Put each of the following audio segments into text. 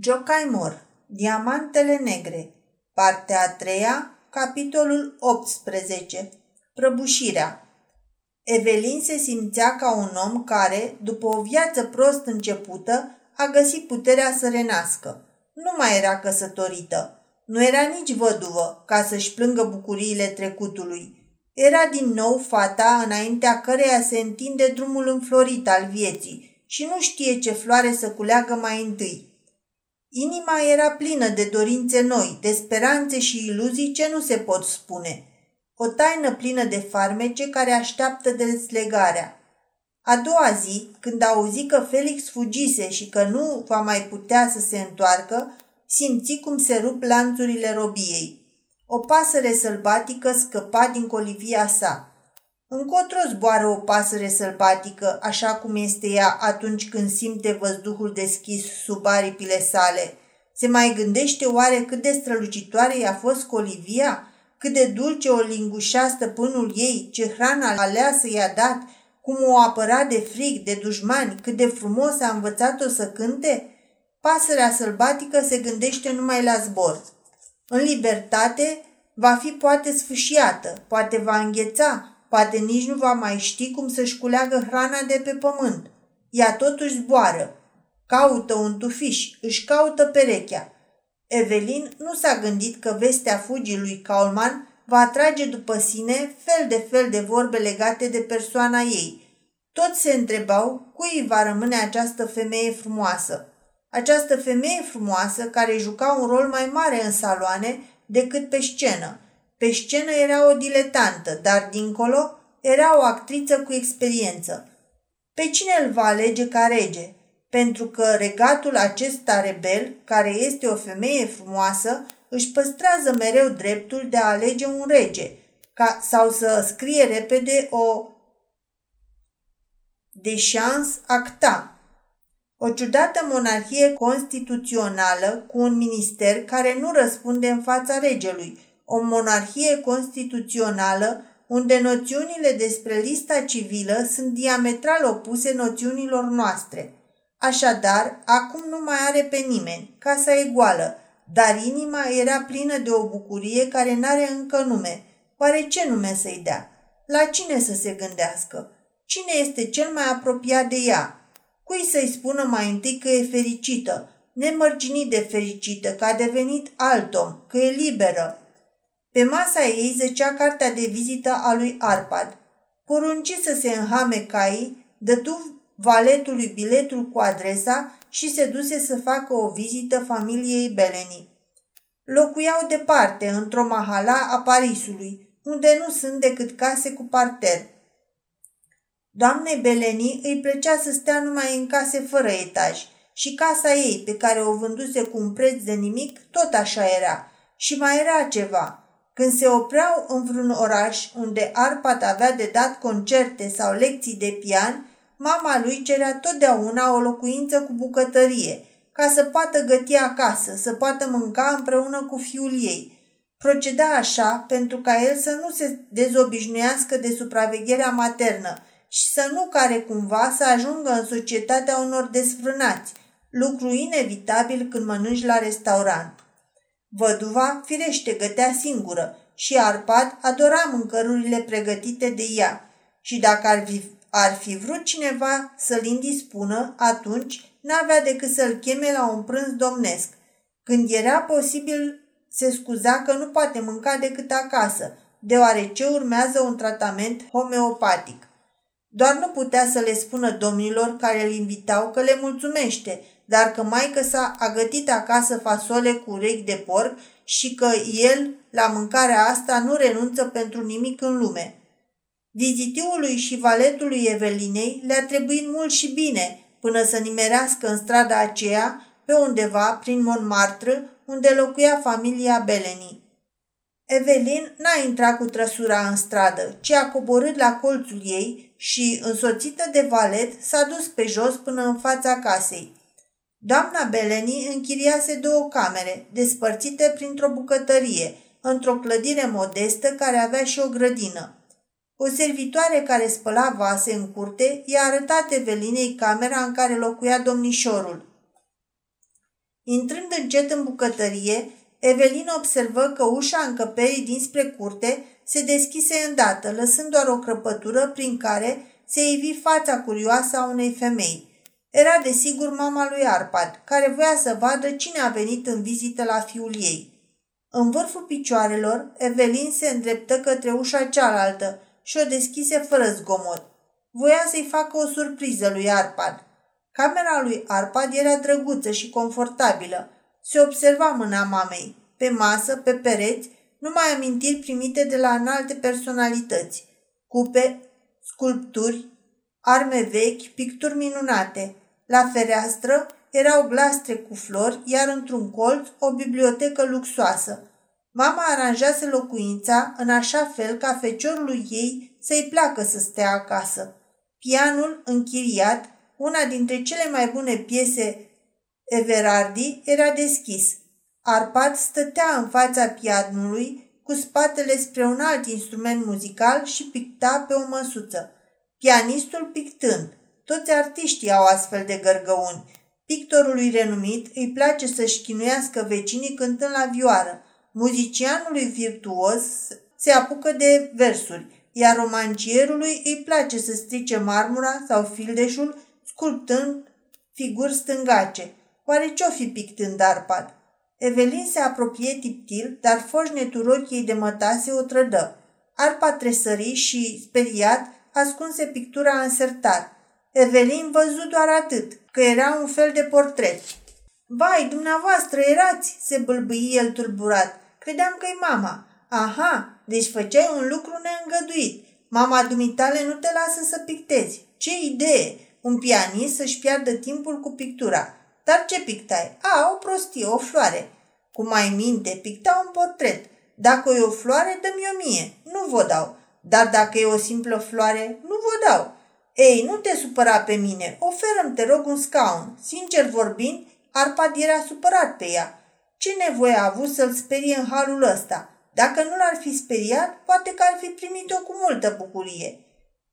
Jocaimor, Diamantele Negre, partea a treia, capitolul 18, Prăbușirea. Evelin se simțea ca un om care, după o viață prost începută, a găsit puterea să renască. Nu mai era căsătorită. Nu era nici văduvă, ca să-și plângă bucuriile trecutului. Era din nou fata înaintea căreia se întinde drumul înflorit al vieții și nu știe ce floare să culeagă mai întâi. Inima era plină de dorințe noi, de speranțe și iluzii ce nu se pot spune. O taină plină de farmece care așteaptă deslegarea. A doua zi, când auzi că Felix fugise și că nu va mai putea să se întoarcă, simți cum se rup lanțurile robiei. O pasăre sălbatică scăpa din colivia sa. Încotro zboară o pasăre sălbatică, așa cum este ea atunci când simte văzduhul deschis sub aripile sale. Se mai gândește oare cât de strălucitoare i-a fost colivia? Cât de dulce o lingușea stăpânul ei, ce hrana aleasă i-a dat, cum o apăra de frig, de dușmani, cât de frumos a învățat-o să cânte? Pasărea sălbatică se gândește numai la zbor. În libertate va fi poate sfâșiată, poate va îngheța, Poate nici nu va mai ști cum să-și culeagă hrana de pe pământ. Ea totuși zboară. Caută un tufiș, își caută perechea. Evelin nu s-a gândit că vestea fugii lui Kaulman va atrage după sine fel de fel de vorbe legate de persoana ei. Toți se întrebau cui va rămâne această femeie frumoasă. Această femeie frumoasă care juca un rol mai mare în saloane decât pe scenă – pe scenă era o diletantă, dar dincolo era o actriță cu experiență. Pe cine îl va alege ca rege? Pentru că regatul acesta rebel, care este o femeie frumoasă, își păstrează mereu dreptul de a alege un rege ca, sau să scrie repede o de șans acta. O ciudată monarhie constituțională cu un minister care nu răspunde în fața regelui, o monarhie constituțională unde noțiunile despre lista civilă sunt diametral opuse noțiunilor noastre. Așadar, acum nu mai are pe nimeni, casa e goală, dar inima era plină de o bucurie care n-are încă nume. Oare ce nume să-i dea? La cine să se gândească? Cine este cel mai apropiat de ea? Cui să-i spună mai întâi că e fericită, nemărginit de fericită, că a devenit alt om, că e liberă, pe masa ei zăcea cartea de vizită a lui Arpad. Porunci să se înhame caii, dădu valetului biletul cu adresa și se duse să facă o vizită familiei Beleni. Locuiau departe, într-o mahala a Parisului, unde nu sunt decât case cu parter. Doamnei Beleni îi plăcea să stea numai în case fără etaj și casa ei, pe care o vânduse cu un preț de nimic, tot așa era. Și mai era ceva – când se opreau în vreun oraș unde Arpad avea de dat concerte sau lecții de pian, mama lui cerea totdeauna o locuință cu bucătărie, ca să poată găti acasă, să poată mânca împreună cu fiul ei. Proceda așa pentru ca el să nu se dezobișnuiască de supravegherea maternă și să nu care cumva să ajungă în societatea unor desfrânați, lucru inevitabil când mănânci la restaurant. Văduva, firește, gătea singură și Arpad adora mâncărurile pregătite de ea. Și dacă ar fi, ar fi vrut cineva să-l indispună, atunci n-avea decât să-l cheme la un prânz domnesc. Când era posibil, se scuza că nu poate mânca decât acasă, deoarece urmează un tratament homeopatic. Doar nu putea să le spună domnilor care îl invitau că le mulțumește, dar că maică sa a gătit acasă fasole cu urechi de porc și că el, la mâncarea asta, nu renunță pentru nimic în lume. Vizitiului și valetului Evelinei le-a trebuit mult și bine până să nimerească în strada aceea, pe undeva, prin Montmartre, unde locuia familia Beleni. Evelin n-a intrat cu trăsura în stradă, ci a coborât la colțul ei și, însoțită de valet, s-a dus pe jos până în fața casei. Doamna Beleni închiriase două camere, despărțite printr-o bucătărie, într-o clădire modestă care avea și o grădină. O servitoare care spăla vase în curte i-a arătat Evelinei camera în care locuia domnișorul. Intrând încet în bucătărie, Evelin observă că ușa încăperii dinspre curte se deschise îndată, lăsând doar o crăpătură prin care se ivi fața curioasă a unei femei. Era desigur mama lui Arpad, care voia să vadă cine a venit în vizită la fiul ei. În vârful picioarelor, Evelin se îndreptă către ușa cealaltă și o deschise fără zgomot. Voia să-i facă o surpriză lui Arpad. Camera lui Arpad era drăguță și confortabilă. Se observa mâna mamei. Pe masă, pe pereți, numai amintiri primite de la înalte personalități. Cupe, sculpturi, arme vechi, picturi minunate. La fereastră erau glastre cu flori, iar într-un colț o bibliotecă luxoasă. Mama aranjase locuința în așa fel ca feciorului ei să-i placă să stea acasă. Pianul închiriat, una dintre cele mai bune piese Everardi, era deschis. Arpad stătea în fața pianului cu spatele spre un alt instrument muzical și picta pe o măsuță. Pianistul pictând. Toți artiștii au astfel de gărgăuni. Pictorului renumit îi place să-și chinuiască vecinii cântând la vioară. Muzicianului virtuos se apucă de versuri, iar romancierului îi place să strice marmura sau fildeșul sculptând figuri stângace. Oare ce-o fi pictând Arpad? Evelin se apropie tiptil, dar foșnetul rochiei de mătase o trădă. Arpad tresări și, speriat, ascunse pictura în sertar. Evelin văzut doar atât, că era un fel de portret. Vai, dumneavoastră erați, se bâlbâi el tulburat. Credeam că e mama. Aha, deci făceai un lucru neîngăduit. Mama dumitale nu te lasă să pictezi. Ce idee! Un pianist să-și piardă timpul cu pictura. Dar ce pictai? A, o prostie, o floare. Cu mai minte, picta un portret. Dacă e o floare, dă-mi o mie. Nu vă dau. Dar dacă e o simplă floare, nu vă dau. Ei, nu te supăra pe mine. Oferă-mi, te rog, un scaun. Sincer vorbind, Arpad era supărat pe ea. Ce nevoie a avut să-l sperie în halul ăsta? Dacă nu l-ar fi speriat, poate că ar fi primit-o cu multă bucurie.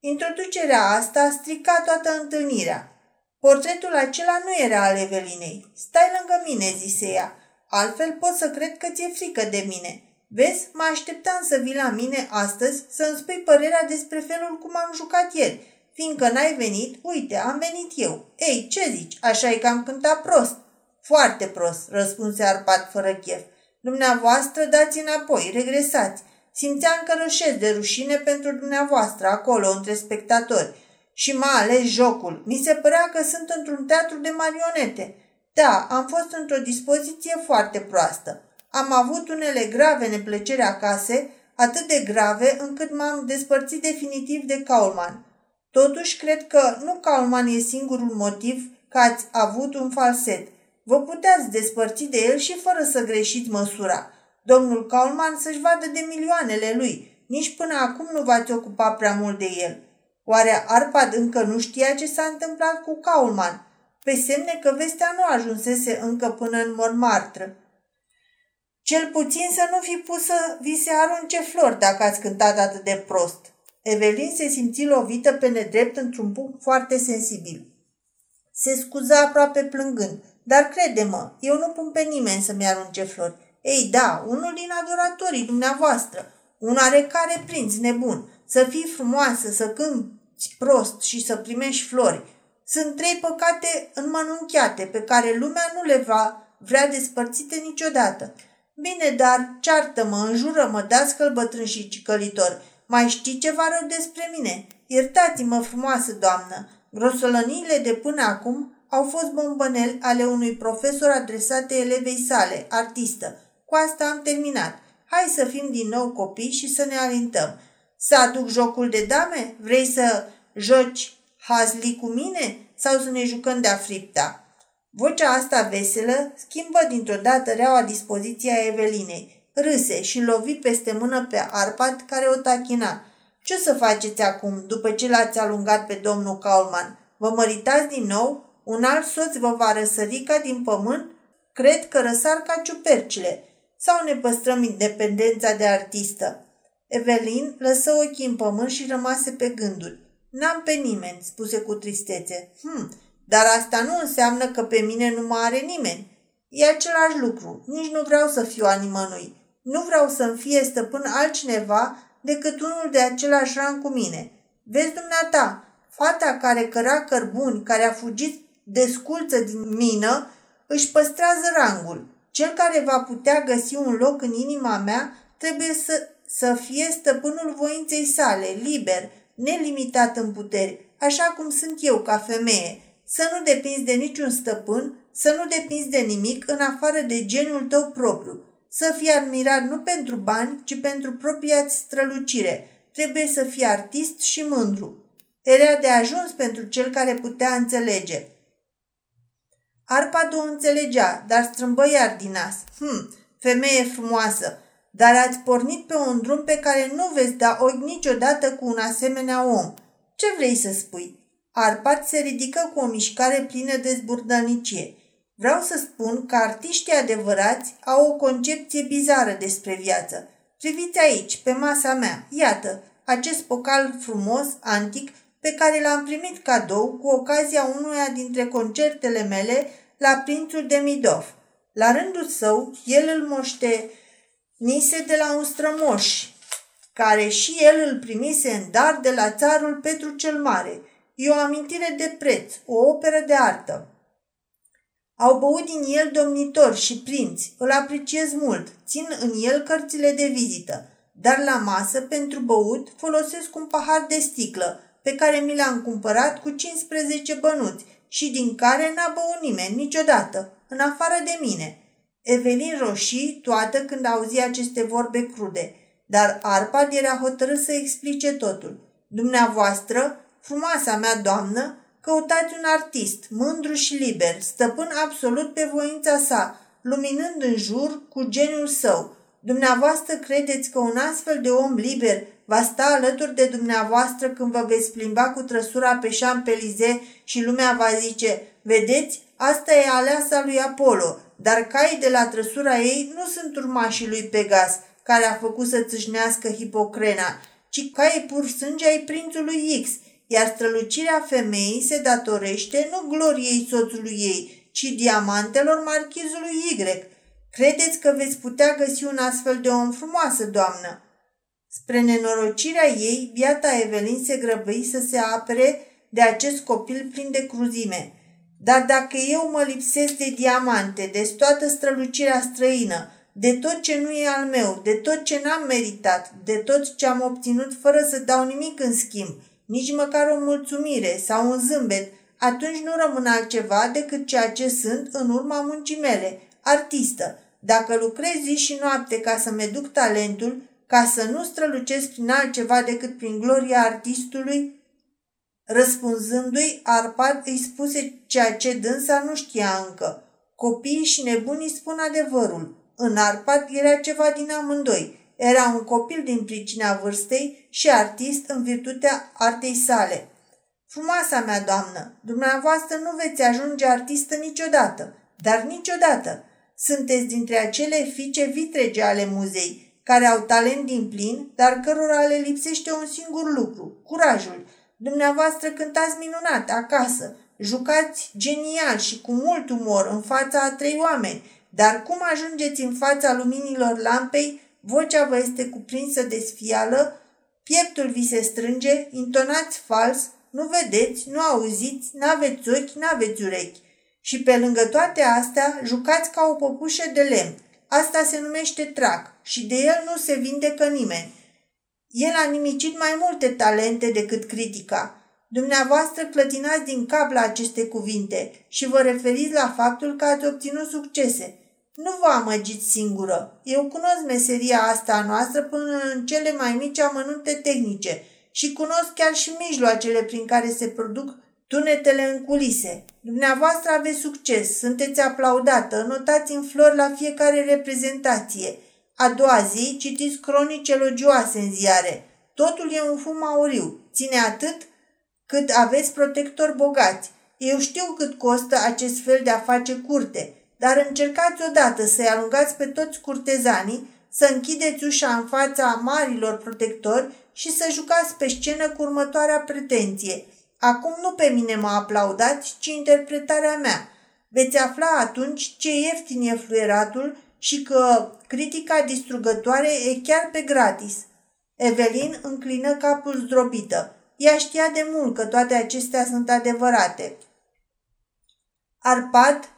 Introducerea asta a stricat toată întâlnirea. Portretul acela nu era al Evelinei. Stai lângă mine, zise ea. Altfel pot să cred că ți-e frică de mine. Vezi, mă așteptam să vii la mine astăzi să-mi spui părerea despre felul cum am jucat ieri. Fiindcă n-ai venit, uite, am venit eu. Ei, ce zici? Așa e că am cântat prost. Foarte prost, răspunse Arpat fără chef. Dumneavoastră dați înapoi, regresați. Simțeam că roșesc de rușine pentru dumneavoastră acolo, între spectatori. Și mai ales jocul. Mi se părea că sunt într-un teatru de marionete. Da, am fost într-o dispoziție foarte proastă. Am avut unele grave neplăceri acasă, atât de grave încât m-am despărțit definitiv de Kaulman. Totuși, cred că nu Kaulman e singurul motiv că ați avut un falset. Vă puteați despărți de el și fără să greșiți măsura. Domnul Kaulman să-și vadă de milioanele lui. Nici până acum nu v-ați ocupat prea mult de el. Oare Arpad încă nu știa ce s-a întâmplat cu Kaulman? Pe semne că vestea nu ajunsese încă până în Montmartre. Cel puțin să nu fi pus să vi se arunce flori dacă ați cântat atât de prost. Evelin se simți lovită pe nedrept într-un punct foarte sensibil. Se scuza aproape plângând. Dar crede-mă, eu nu pun pe nimeni să-mi arunce flori. Ei, da, unul din adoratorii dumneavoastră, un oarecare prinț nebun, să fii frumoasă, să cânti prost și să primești flori. Sunt trei păcate înmănunchiate pe care lumea nu le va vrea despărțite niciodată. Bine, dar ceartă-mă, înjură-mă, dați-l bătrân și cicălitor. Mai știi ceva rău despre mine? Iertați-mă, frumoasă doamnă. Grosolăniile de până acum au fost bombăneli ale unui profesor adresate elevei sale, artistă. Cu asta am terminat. Hai să fim din nou copii și să ne alintăm. Să aduc jocul de dame? Vrei să joci hazli cu mine? Sau să ne jucăm de-a fripta? Vocea asta veselă schimbă dintr-o dată reaua dispoziția Evelinei. Râse și lovi peste mână pe Arpad care o tachina. Ce să faceți acum, după ce l-ați alungat pe domnul Kaulman? Vă măritați din nou? Un alt soț vă va răsări ca din pământ? Cred că răsar ca ciupercile. Sau ne păstrăm independența de artistă? Evelin lăsă ochii în pământ și rămase pe gânduri. N-am pe nimeni, spuse cu tristețe. Hm, dar asta nu înseamnă că pe mine nu mă are nimeni. E același lucru. Nici nu vreau să fiu a nimănui. Nu vreau să-mi fie stăpân altcineva decât unul de același rang cu mine. Vezi dumneata, fata care căra cărbuni, care a fugit de sculță din mină, își păstrează rangul. Cel care va putea găsi un loc în inima mea trebuie să, să fie stăpânul voinței sale, liber, nelimitat în puteri, așa cum sunt eu ca femeie. Să nu depinzi de niciun stăpân, să nu depinzi de nimic în afară de genul tău propriu. Să fii admirat nu pentru bani, ci pentru propria strălucire. Trebuie să fii artist și mândru. Era de ajuns pentru cel care putea înțelege. Arpad o înțelegea, dar strâmbă iar din nas. Hm, femeie frumoasă, dar ați pornit pe un drum pe care nu veți da ochi niciodată cu un asemenea om. Ce vrei să spui? Arpad se ridică cu o mișcare plină de zburdănicie. Vreau să spun că artiștii adevărați au o concepție bizară despre viață. Priviți aici, pe masa mea, iată, acest pocal frumos, antic, pe care l-am primit cadou cu ocazia unuia dintre concertele mele la prințul de Midov. La rândul său, el îl moștenise de la un strămoș, care și el îl primise în dar de la țarul Petru cel Mare. E o amintire de preț, o operă de artă. Au băut din el domnitori și prinți, îl apreciez mult, țin în el cărțile de vizită, dar la masă, pentru băut, folosesc un pahar de sticlă, pe care mi l-am cumpărat cu 15 bănuți și din care n-a băut nimeni niciodată, în afară de mine. Evelin roșii toată când auzi aceste vorbe crude, dar Arpad era hotărât să explice totul. Dumneavoastră, frumoasa mea doamnă, căutați un artist, mândru și liber, stăpân absolut pe voința sa, luminând în jur cu geniul său. Dumneavoastră credeți că un astfel de om liber va sta alături de dumneavoastră când vă veți plimba cu trăsura pe Champs-Élysées și lumea va zice, vedeți, asta e aleasa lui Apollo, dar caii de la trăsura ei nu sunt urmașii lui Pegas, care a făcut să țâșnească Hipocrena, ci caii pur sânge ai prințului X, iar strălucirea femeii se datorește nu gloriei soțului ei, ci diamantelor marchizului Y. Credeți că veți putea găsi un astfel de om frumoasă, doamnă? Spre nenorocirea ei, biata Evelin se grăbăi să se apere de acest copil plin de cruzime. Dar dacă eu mă lipsesc de diamante, de toată strălucirea străină, de tot ce nu e al meu, de tot ce n-am meritat, de tot ce am obținut fără să dau nimic în schimb, nici măcar o mulțumire sau un zâmbet, atunci nu rămân altceva decât ceea ce sunt în urma muncii mele, artistă. Dacă lucrez zi și noapte ca să-mi duc talentul, ca să nu strălucesc prin altceva decât prin gloria artistului? Răspunzându-i, Arpad îi spuse ceea ce dânsa nu știa încă. Copiii și nebunii spun adevărul. În Arpad era ceva din amândoi. Era un copil din pricina vârstei și artist în virtutea artei sale. Frumoasa mea doamnă, dumneavoastră nu veți ajunge artistă niciodată, dar niciodată. Sunteți dintre acele fiice vitrege ale muzei, care au talent din plin, dar cărora le lipsește un singur lucru, curajul. Dumneavoastră cântați minunat acasă, jucați genial și cu mult umor în fața a trei oameni, dar cum ajungeți în fața luminilor lampei, vocea vă este cuprinsă de sfială, pieptul vi se strânge, intonați fals, nu vedeți, nu auziți, n-aveți ochi, n-aveți urechi. Și pe lângă toate astea, jucați ca o păpușă de lemn, Asta se numește trac și de el nu se vindecă nimeni. El a nimicit mai multe talente decât critica. Dumneavoastră clătinați din cap la aceste cuvinte și vă referiți la faptul că ați obținut succese. Nu vă amăgiți singură. Eu cunosc meseria asta a noastră până în cele mai mici amănunte tehnice și cunosc chiar și mijloacele prin care se produc tunetele în culise. Dumneavoastră aveți succes, sunteți aplaudată, notați în flori la fiecare reprezentație. A doua zi citiți cronici elogioase în ziare. Totul e un fum auriu. Ține atât cât aveți protectori bogați. Eu știu cât costă acest fel de a face curte, dar încercați odată să-i alungați pe toți curtezanii, să închideți ușa în fața marilor protectori și să jucați pe scenă cu următoarea pretenție – Acum nu pe mine mă aplaudați, ci interpretarea mea. Veți afla atunci ce ieftin e fluieratul și că critica distrugătoare e chiar pe gratis. Evelin înclină capul zdrobită. Ea știa de mult că toate acestea sunt adevărate. Arpad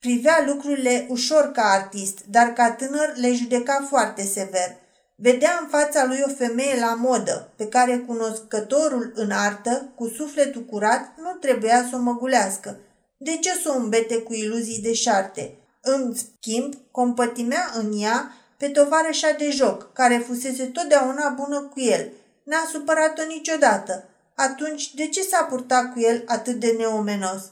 privea lucrurile ușor ca artist, dar ca tânăr le judeca foarte sever. Vedea în fața lui o femeie la modă, pe care cunoscătorul în artă, cu sufletul curat, nu trebuia să o măgulească. De ce să o îmbete cu iluzii de șarte? În schimb, compătimea în ea pe tovarășa de joc, care fusese totdeauna bună cu el. N-a supărat-o niciodată. Atunci, de ce s-a purtat cu el atât de neomenos?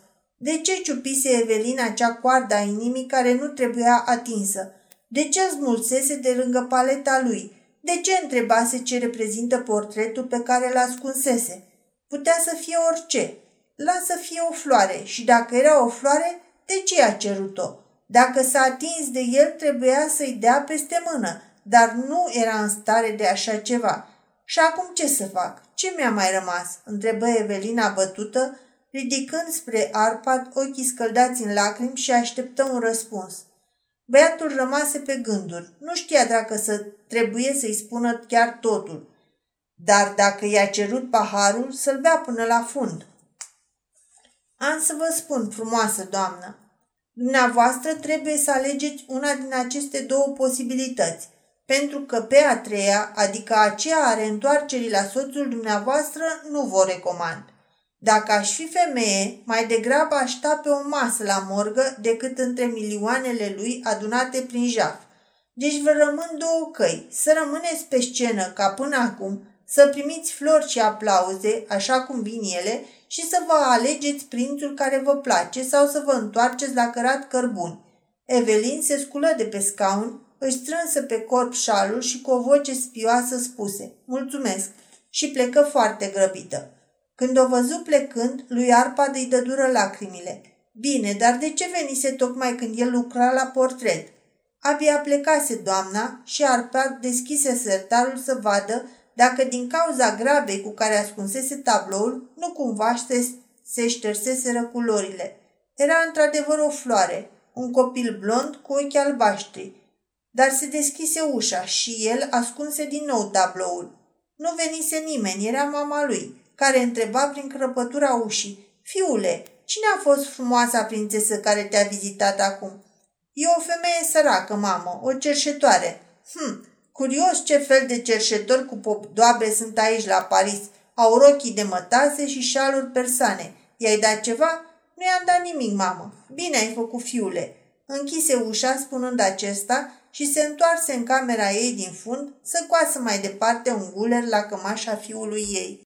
De ce ciupise Evelina acea coardă a inimii care nu trebuia atinsă? De ce smulsese de lângă paleta lui? De ce întrebase ce reprezintă portretul pe care l ascunsese? Putea să fie orice. Lasă fie o floare și dacă era o floare, de ce a cerut-o? Dacă s-a atins de el, trebuia să-i dea peste mână, dar nu era în stare de așa ceva. Și acum ce să fac? Ce mi-a mai rămas? întrebă Evelina bătută, ridicând spre Arpad ochii scăldați în lacrimi și așteptă un răspuns. Băiatul rămase pe gânduri. Nu știa dacă să trebuie să-i spună chiar totul. Dar dacă i-a cerut paharul, să-l bea până la fund. Am să vă spun, frumoasă doamnă, dumneavoastră trebuie să alegeți una din aceste două posibilități, pentru că pe a treia, adică aceea a reîntoarcerii la soțul dumneavoastră, nu vă recomand. Dacă aș fi femeie, mai degrabă aș sta pe o masă la morgă decât între milioanele lui adunate prin jaf. Deci vă rămân două căi, să rămâneți pe scenă ca până acum, să primiți flori și aplauze, așa cum vin ele, și să vă alegeți prințul care vă place sau să vă întoarceți la cărat cărbuni. Evelin se sculă de pe scaun, își strânse pe corp șalul și cu o voce spioasă spuse, mulțumesc, și plecă foarte grăbită. Când o văzu plecând, lui Arpad îi dă dură lacrimile. Bine, dar de ce venise tocmai când el lucra la portret? Abia plecase doamna și Arpad deschise sertarul să vadă dacă din cauza grabei cu care ascunsese tabloul, nu cumva se, se șterseseră culorile. Era într-adevăr o floare, un copil blond cu ochi albaștri. Dar se deschise ușa și el ascunse din nou tabloul. Nu venise nimeni, era mama lui care întreba prin crăpătura ușii. Fiule, cine a fost frumoasa prințesă care te-a vizitat acum? E o femeie săracă, mamă, o cerșetoare. Hm, curios ce fel de cerșetori cu popdoabe sunt aici la Paris. Au rochii de mătase și șaluri persane. I-ai dat ceva? Nu i-am dat nimic, mamă. Bine ai făcut, fiule. Închise ușa spunând acesta și se întoarse în camera ei din fund să coasă mai departe un guler la cămașa fiului ei.